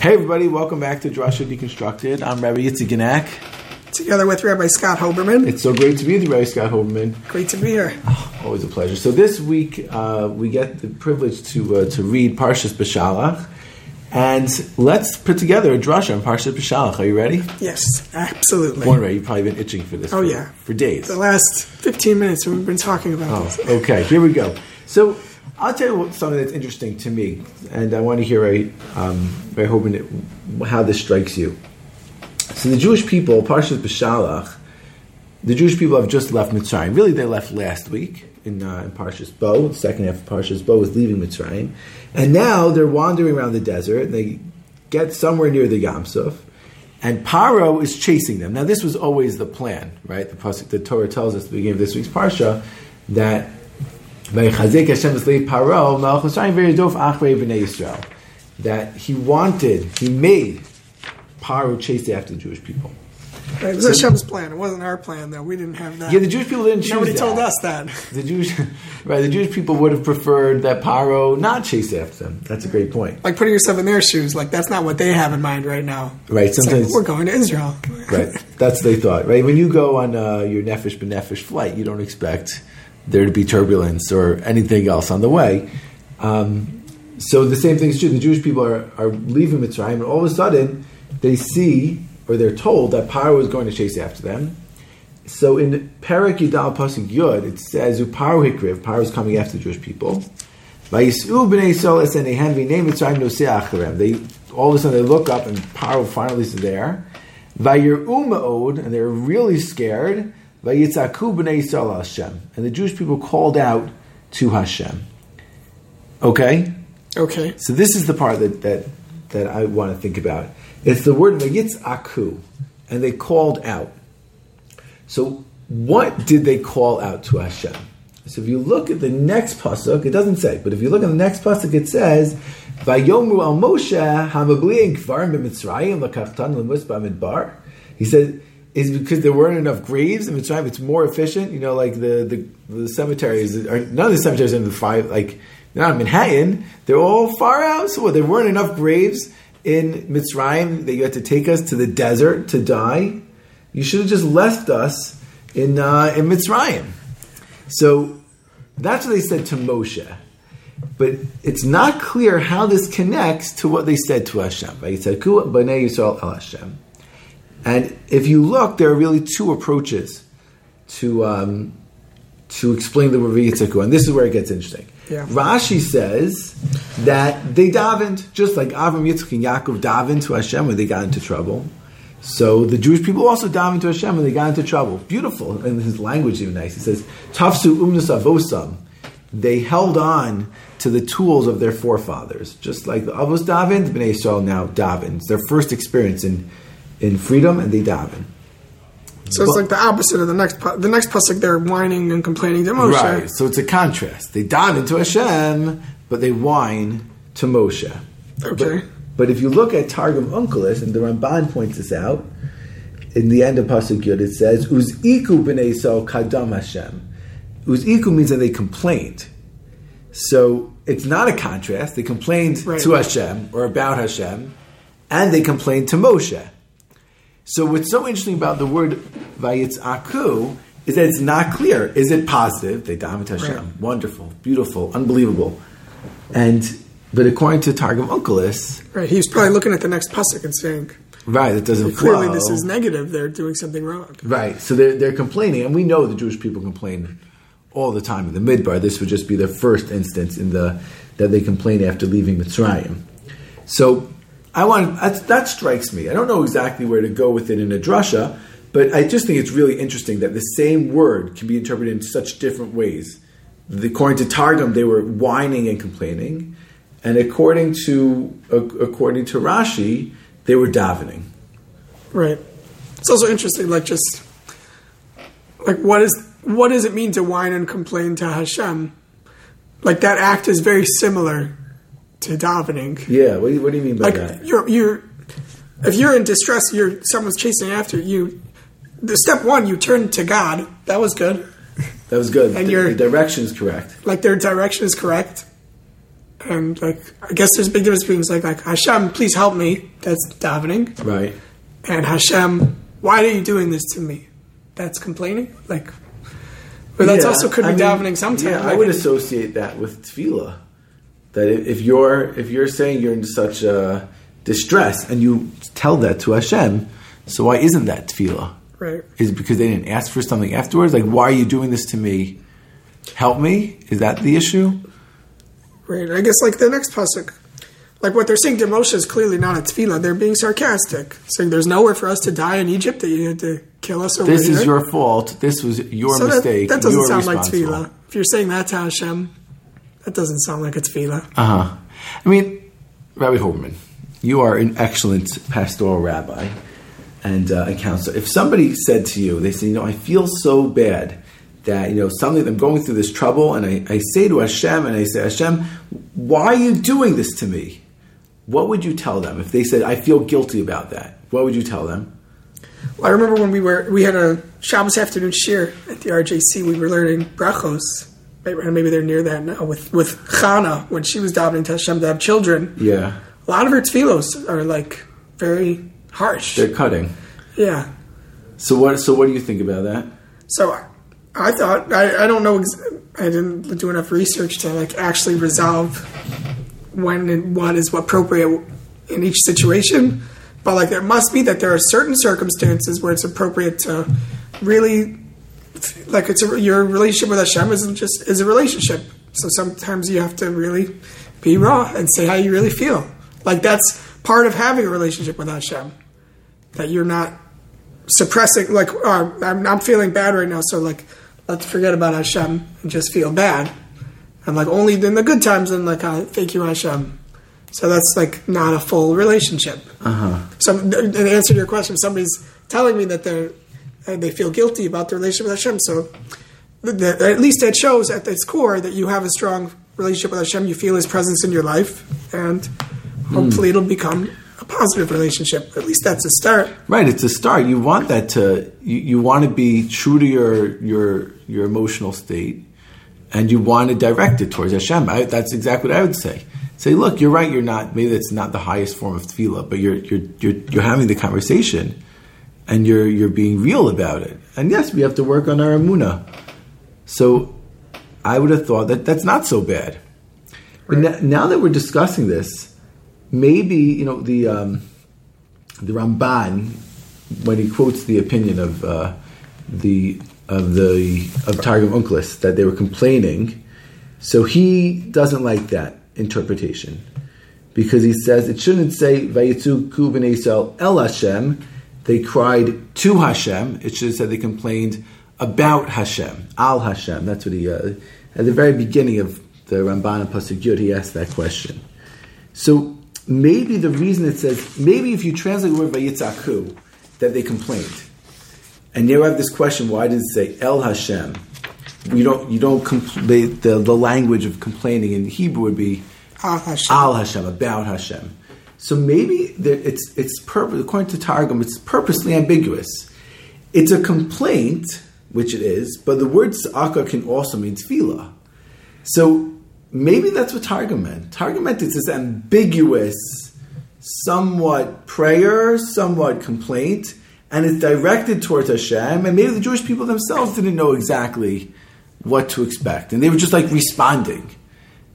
Hey everybody, welcome back to Drasha Deconstructed. I'm Rabbi Yitzhak. Together with Rabbi Scott Hoberman. It's so great to be with you, Rabbi Scott Hoberman. Great to be here. Always a pleasure. So this week uh, we get the privilege to uh, to read Parshas Beshalach, and let's put together a drasha on Parshas Beshalach. Are you ready? Yes, absolutely. Born ready. You've probably been itching for this. Oh, for, yeah. for days. The last 15 minutes we've been talking about Oh, this. okay. Here we go. So I'll tell you something that's interesting to me, and I want to hear a, um, it, how this strikes you. So the Jewish people, Parshas B'Shalach, the Jewish people have just left Mitzrayim. Really, they left last week in, uh, in Parshas Bo. The second half of Parshas Bo is leaving Mitzrayim, and now they're wandering around the desert. And they get somewhere near the Yam Suf, and Paro is chasing them. Now, this was always the plan, right? The, the Torah tells us at the beginning of this week's parsha that That he wanted, he made Paro chase after the Jewish people. Right, it was Hashem's plan. It wasn't our plan, though. We didn't have that. Yeah, the Jewish people didn't choose Nobody that. told us that. The Jewish, right? The Jewish people would have preferred that Paro not chase after them. That's a great point, Like putting yourself in their shoes. Like that's not what they have in mind right now. right? It's like, Sometimes, we're going to Israel. right? That's what they thought, right? When you go on uh, your nefesh b'nefesh flight, you don't expect there to be turbulence or anything else on the way. Um, so the same thing is true. The Jewish people are, are leaving Mitzrayim, and all of a sudden they see or they're told that Paro is going to chase after them. So in Perek Yud Daled Pasuk Yud, it says Uparo Hikriv, Paro is coming after the Jewish people. They all of a sudden they look up and Paro finally is there. And they're really scared. Vayitzaku b'nei Yisrael Hashem, and the Jewish people called out to Hashem. Okay, Okay. so this is the part that that, that I want to think about. It's the word vayitzaku, and they called out. So what did they call out to Hashem? So if you look at the next pasuk, it doesn't say, but if you look at the next pasuk, it says, "Vayomru al Moshe hamabliin kvarim b'Mitzrayim lakachtan lemus b'amidbar." He said, "Is because there weren't enough graves in Mitzrayim. It's more efficient. You know, like the the, the cemeteries. Are, none of the cemeteries in the five. Like not in Manhattan. They're all far out. So there weren't enough graves in Mitzrayim that you had to take us to the desert to die. You should have just left us in uh, in Mitzrayim." So that's what they said to Moshe. But it's not clear how this connects to what they said to Hashem. Yisrael el Hashem. And if you look, there are really two approaches to um, to explain the word Vayitzaku, and this is where it gets interesting. Yeah. Rashi says that they davened, just like Avram, Yitzchak, and Yaakov davened to Hashem when they got into trouble. So the Jewish people also davened to Hashem when they got into trouble. Beautiful, and his language is even nice. He says, "Tafsu umnus avosam." They held on to the tools of their forefathers, just like the Avos davened. Bnei Yisrael now daven. It's their first experience in in freedom, and they daven. So it's like the opposite of the next. The next pasuk, they're whining and complaining to Moshe. Right. So it's a contrast. They daven to Hashem, but they whine to Moshe. Okay. But, but if you look at Targum Onkelos, and the Ramban points this out, in the end of Pasuk Yud, it says, Uziku b'nei kadam Hashem. Uziku means that they complained. So it's not a contrast. They complained Right. to Hashem or about Hashem, and they complained to Moshe. So what's so interesting about the word vayitzaku is that it's not clear. Is it positive? They daven to Hashem. Right. Wonderful, beautiful, unbelievable. And but according to Targum Onkelos, Right. He was probably looking at the next pasuk and saying, right, it doesn't clearly flow. this is negative. They're doing something wrong. Right. So they're, they're complaining, and we know the Jewish people complain all the time in the Midbar. This would just be the first instance in the that they complain after leaving Mitzrayim. So I want that, that strikes me. I don't know exactly where to go with it in a drasha, but I just think it's really interesting that the same word can be interpreted in such different ways. According to Targum, they were whining and complaining, and according to according to Rashi, they were davening. Right. It's also interesting, like just like what is what does it mean to whine and complain to Hashem? Like that act is very similar to davening. Yeah. What do you, what do you mean by Like that? you're you're if you're in distress, you're someone's chasing after you. The step one, you turn to God. That was good. That was good. And the, the direction is correct. Like their direction is correct. and like I guess there's a big difference between like like Hashem, please help me. That's davening, Right. and Hashem, why are you doing this to me? That's complaining. Like, but that's Yeah, also could be I mean, davening sometimes. Yeah, I would associate that with tefillah. That if you're if you're saying you're in such uh, distress and you tell that to Hashem, so why isn't that tefillah? right. Is it because they didn't ask for something afterwards? Like, why are you doing this to me? Help me. Is that the issue? Right. I guess like the next pasuk, like what they're saying to Moshe is clearly not a tefillah. They're being sarcastic, saying there's nowhere for us to die in Egypt that you had to kill us over This here. is your fault. This was your so mistake. that doesn't You're sound like tefillah. If you're saying that to Hashem, that doesn't sound like a tefillah. Uh huh. I mean, Rabbi Hoberman, you are an excellent pastoral rabbi and, uh, and counselor. If somebody said to you, they say, you know, I feel so bad that, you know, suddenly I'm going through this trouble and I, I say to Hashem and I say, Hashem, why are you doing this to me? What would you tell them if they said, I feel guilty about that? What would you tell them? Well, I remember when we were we had a Shabbos afternoon shiur at the RJC. We were learning brachos. Maybe, maybe they're near that now with with Chana when she was davening to Hashem to have children. Yeah, A lot of her tefillos are like very harsh. they're cutting. yeah. So what? So what do you think about that? So I- I thought I, I don't know ex- I didn't do enough research to like actually resolve when and what is appropriate in each situation, but like there must be that there are certain circumstances where it's appropriate to really like it's a, your relationship with Hashem isn't just is a relationship. So sometimes you have to really be raw and say how you really feel. Like that's part of having a relationship with Hashem. That you're not suppressing like oh, I'm, I'm feeling bad right now so like let's forget about hashem and just feel bad and like only in the good times and like uh, thank you hashem so that's like not a full relationship uh-huh. so in answer to your question somebody's telling me that they're uh, they feel guilty about their relationship with hashem so th- th- at least that shows at its core that you have a strong relationship with hashem you feel his presence in your life and hopefully it'll become a positive relationship at least that's a start Right, it's a start. You want that to you, you want to be true to your your your emotional state, and you want to direct it towards Hashem. I, that's exactly what I would say. Say, look, you're right. You're not. Maybe it's not the highest form of tefillah, but you're you're you're you're having the conversation, and you're you're being real about it. And yes, we have to work on our emunah. So, I would have thought that that's not so bad. But now, now that we're discussing this, maybe you know the. Um, the Ramban, when he quotes the opinion of uh, the of the of Targum Onkelos that they were complaining, so he doesn't like that interpretation because he says it shouldn't say Vayitzaku b'nei Yisrael el Hashem. They cried to Hashem. It should have said they complained about Hashem, al Hashem. That's what he uh, at the very beginning of the Ramban and Pasuk Yud. He asked that question. So maybe the reason it says, maybe if you translate the word Vayitzaku, that they complained. And you have this question, why does it say El Hashem? You don't, you don't, compl- the, the language of complaining in Hebrew would be Al Hashem. Al Hashem, about Hashem. So maybe it's, it's according to Targum, it's purposely ambiguous. It's a complaint, which it is, but the word Sa'aka can also mean tefillah. So maybe that's what Targum meant. Targum meant it's this ambiguous, somewhat prayer, somewhat complaint, and it's directed towards Hashem. And maybe the Jewish people themselves didn't know exactly what to expect, and they were just like responding.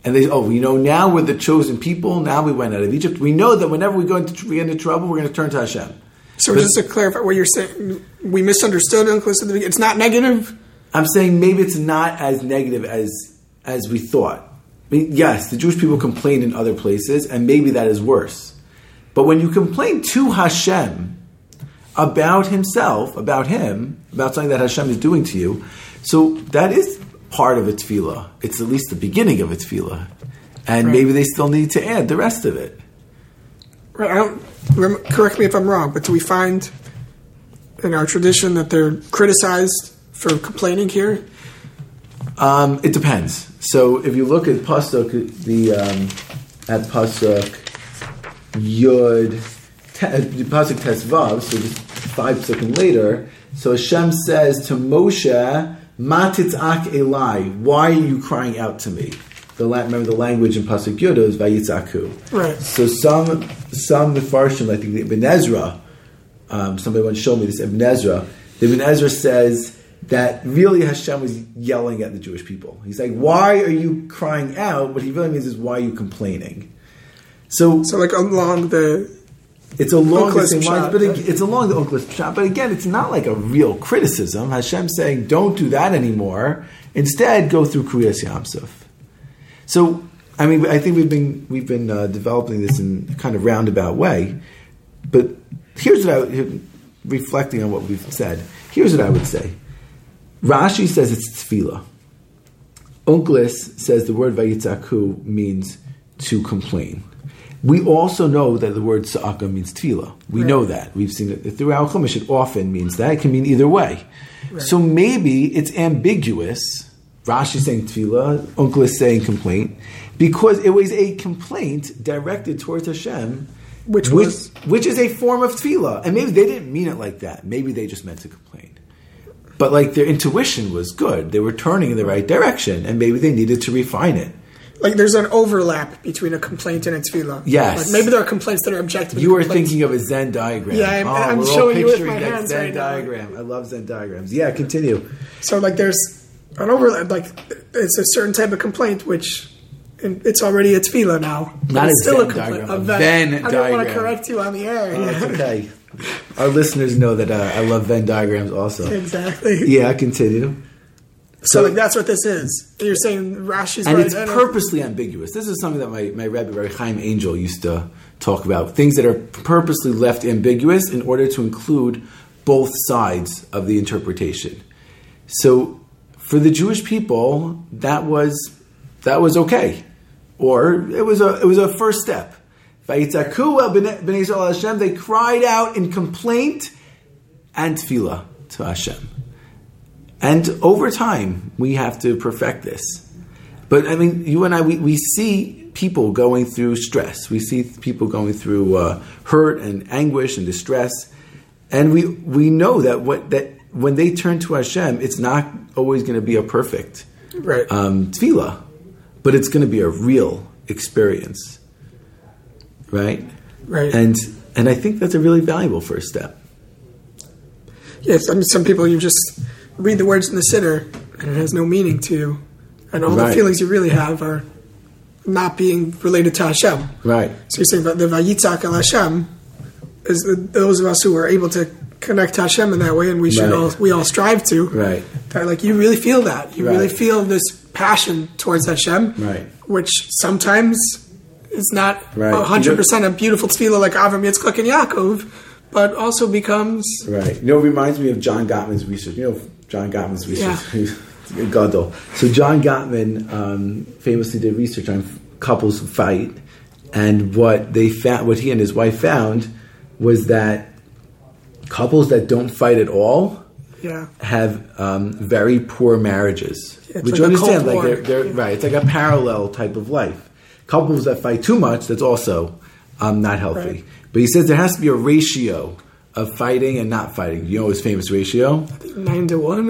And they, oh, you know, now we're the chosen people. Now we went out of Egypt. We know that whenever we go into, we get into trouble, we're going to turn to Hashem. So just to clarify what you're saying, we misunderstood Onkelos at the beginning. It's not negative. I'm saying maybe it's not as negative as as we thought. I mean, yes, the Jewish people complained in other places, and maybe that is worse. But when you complain to Hashem about Himself, about Him, about something that Hashem is doing to you, so that is part of a tefillah. It's at least the beginning of a tefillah, and Right. maybe they still need to add the rest of it. Right, I don't, rem- correct me if I'm wrong, but do we find in our tradition that they're criticized for complaining here? Um, it depends. So if you look at pasuk, the um, at pasuk yud, te, uh, pasuk tesvav, so just five seconds later. So Hashem says to Moshe, "Matitzak Elai, why are you crying out to me?" the remember the language in pasuk Yud is vayitzaku. Right. So some some Mefarshim, I think the Ibn Ezra, um, somebody once showed me this Ibn Ezra. The Ibn Ezra says that really Hashem was yelling at the Jewish people. He's like, "Why are you crying out?" What he really means is, "Why are you complaining?" So So like along the it's along the same lines, but it, it's along the Onkelos Pshat. But again, it's not like a real criticism. Hashem saying, "Don't do that anymore." Instead, go through Kriyas Yamsuf. So, I mean, I think we've been we've been uh, developing this in a kind of roundabout way. But here's what I reflecting on what we've said. Here's what I would say. Rashi says it's tefillah. Onkelos says the word vayitzaku means to complain. We also know that the word sa'aka means tefillah. We Right. know that. We've seen it throughout Chumash. It often means that. It can mean either way. So maybe it's ambiguous. Rashi saying tefillah, Onkelos saying complaint, because it was a complaint directed towards Hashem, Which was- which is a form of tefillah. And maybe they didn't mean it like that. Maybe they just meant to complain. But like their intuition was good. They were turning in the right direction, and maybe they needed to refine it. Like there's an overlap between a complaint and a tefillah. Yes. Like maybe there are complaints that are objective. You are complaints. thinking of a Zen diagram. Yeah, I'm- oh, I'm we're all showing you with my that hands Zen right now. diagram. I love Zen diagrams. Yeah, continue. So like there's an overlap. Like it's a certain type of complaint which. And it's already a tefillah now. Not it's a still Zen a complaint. diagram, a Ven- Venn I don't want to correct you on the air. Oh, yeah. okay. Our listeners know that uh, I love Venn diagrams also. exactly. Yeah, I continue. So, like that's what this is. You're saying Rashi's and right. it's purposely ambiguous. This is something that my, my Rebbe, Rabbi Chaim Angel, used to talk about. Things that are purposely left ambiguous in order to include both sides of the interpretation. So for the Jewish people, that was that was okay. Or it was a it was a first step. Vayitzaku bnei bnei Hashem, they cried out in complaint and tefillah to Hashem. And over time, we have to perfect this. But I mean, you and I, we, we see people going through stress. We see people going through uh, hurt and anguish and distress. And we, we know that, what, that when they turn to Hashem, it's not always going to be a perfect right. um, tefillah, but it's going to be a real experience. Right? Right. And, and I think that's a really valuable first step. Yes, I mean, some people you just read the words in the siddur and it has no meaning to you, and all Right. the feelings you really have are not being related to Hashem. Right. So you're saying that the Vayitzak el Hashem is those of us who are able to connect to Hashem in that way, and we should Right. all we all strive to. Right. That like you really feel that you really feel this passion towards Hashem, Right. Which sometimes is not hundred percent a beautiful tefillah like Avram Yitzchak and Yaakov, but also becomes Right. You know, it reminds me of John Gottman's research. You know, John Gottman's research. Gadol. So John Gottman um, famously did research on couples who fight, and what they found, what he and his wife found, was that couples that don't fight at all yeah. have um, very poor marriages. Yeah, Which like you understand, like they're, they're right. It's like a parallel type of life. Couples that fight too much, that's also um, not healthy. Right. But he says there has to be a ratio of fighting and not fighting. You know his famous ratio? Nine to one.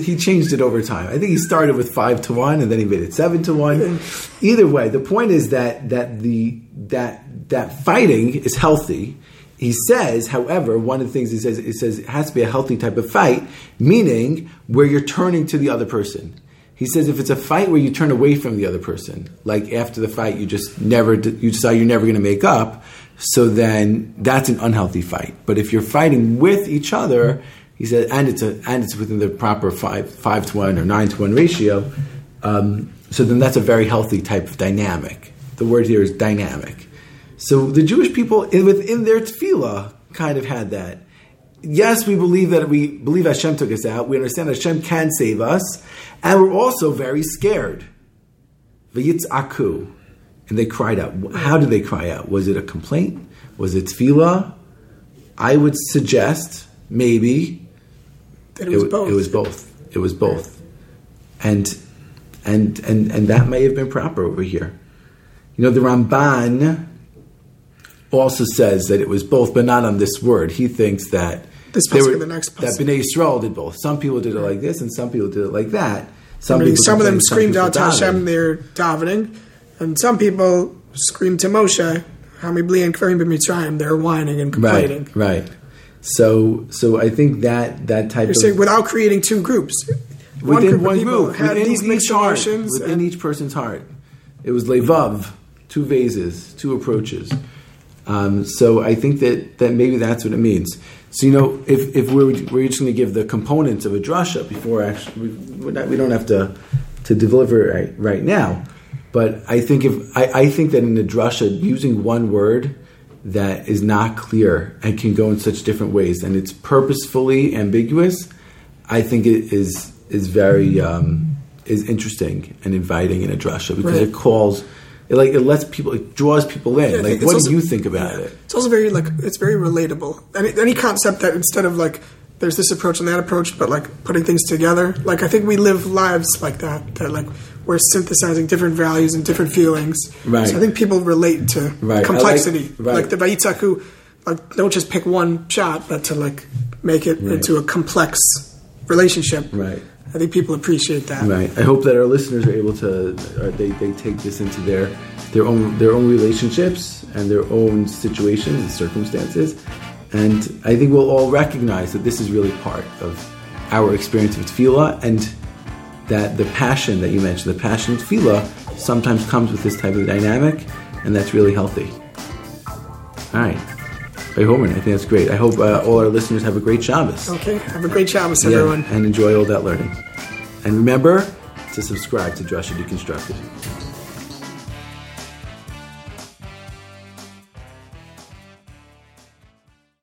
He changed it over time. I think he started with five to one, and then he made it seven to one. Either way, the point is that that the that that fighting is healthy. He says, however, one of the things he says it says it has to be a healthy type of fight, meaning where you're turning to the other person. He says if it's a fight where you turn away from the other person, like after the fight you just never you decide you're never going to make up, so then that's an unhealthy fight. But if you're fighting with each other, he said, and it's a and it's within the proper five five to one or nine to one ratio, um, so then that's a very healthy type of dynamic. The word here is dynamic. So the Jewish people in, within their tefillah kind of had that. Yes, we believe that we believe Hashem took us out. We understand Hashem can save us, and we're also very scared. V'yitz'aku, and they cried out. How did they cry out? Was it a complaint? Was it tefillah? I would suggest maybe that it was it, both. it was both. It was both, and and and and that may have been proper over here. You know, the Ramban also says that it was both, but not on this word. He thinks that This pasuk were- the next that. Bnei Yisrael did both. Some people did it like this, and some people did it like that. Some, I mean, people some of them some screamed out to. Hashem they're davening, and some people screamed to Moshe, "Hami and Kverim b'Mitzrayim." They're whining and complaining. Right, right. So, so I think that that type You're of saying without creating two groups. One within group one of people group, had within these each heart, within and- each person's heart. It was levav, two vases, two approaches. Um, so I think that, that maybe that's what it means. So you know, if, if we're we're just going to give the components of a drasha before actually, we, we're not, we don't have to to deliver it right, right now. But I think if I, I think that in the drasha, using one word that is not clear and can go in such different ways, and it's purposefully ambiguous, I think it is is very um, is interesting and inviting in a drasha because Right. it calls. It like it lets people, it draws people in. Yeah, like, what also- do you think about it? It's also very like it's very relatable. Any, any concept that instead of like there's this approach and that approach, but like putting things together. Like I think we live lives like that. That like we're synthesizing different values and different feelings. Right. So I think people relate to Right. I complexity. like- right. Like the Vayitzaku, like don't just pick one shot, but to like make it Right. into a complex relationship. Right. I think people appreciate that. Right. I hope that our listeners are able to uh, they, they take this into their their own their own relationships and their own situations and circumstances, and I think we'll all recognize that this is really part of our experience of tefillah and that the passion that you mentioned, the passion of tefillah, sometimes comes with this type of dynamic, and that's really healthy. All right. By Homer, I think that's great. I hope uh, all our listeners have a great Shabbos. Okay. Have a great Shabbos, Yeah, everyone. and enjoy all that learning. And remember to subscribe to Drasha Deconstructed.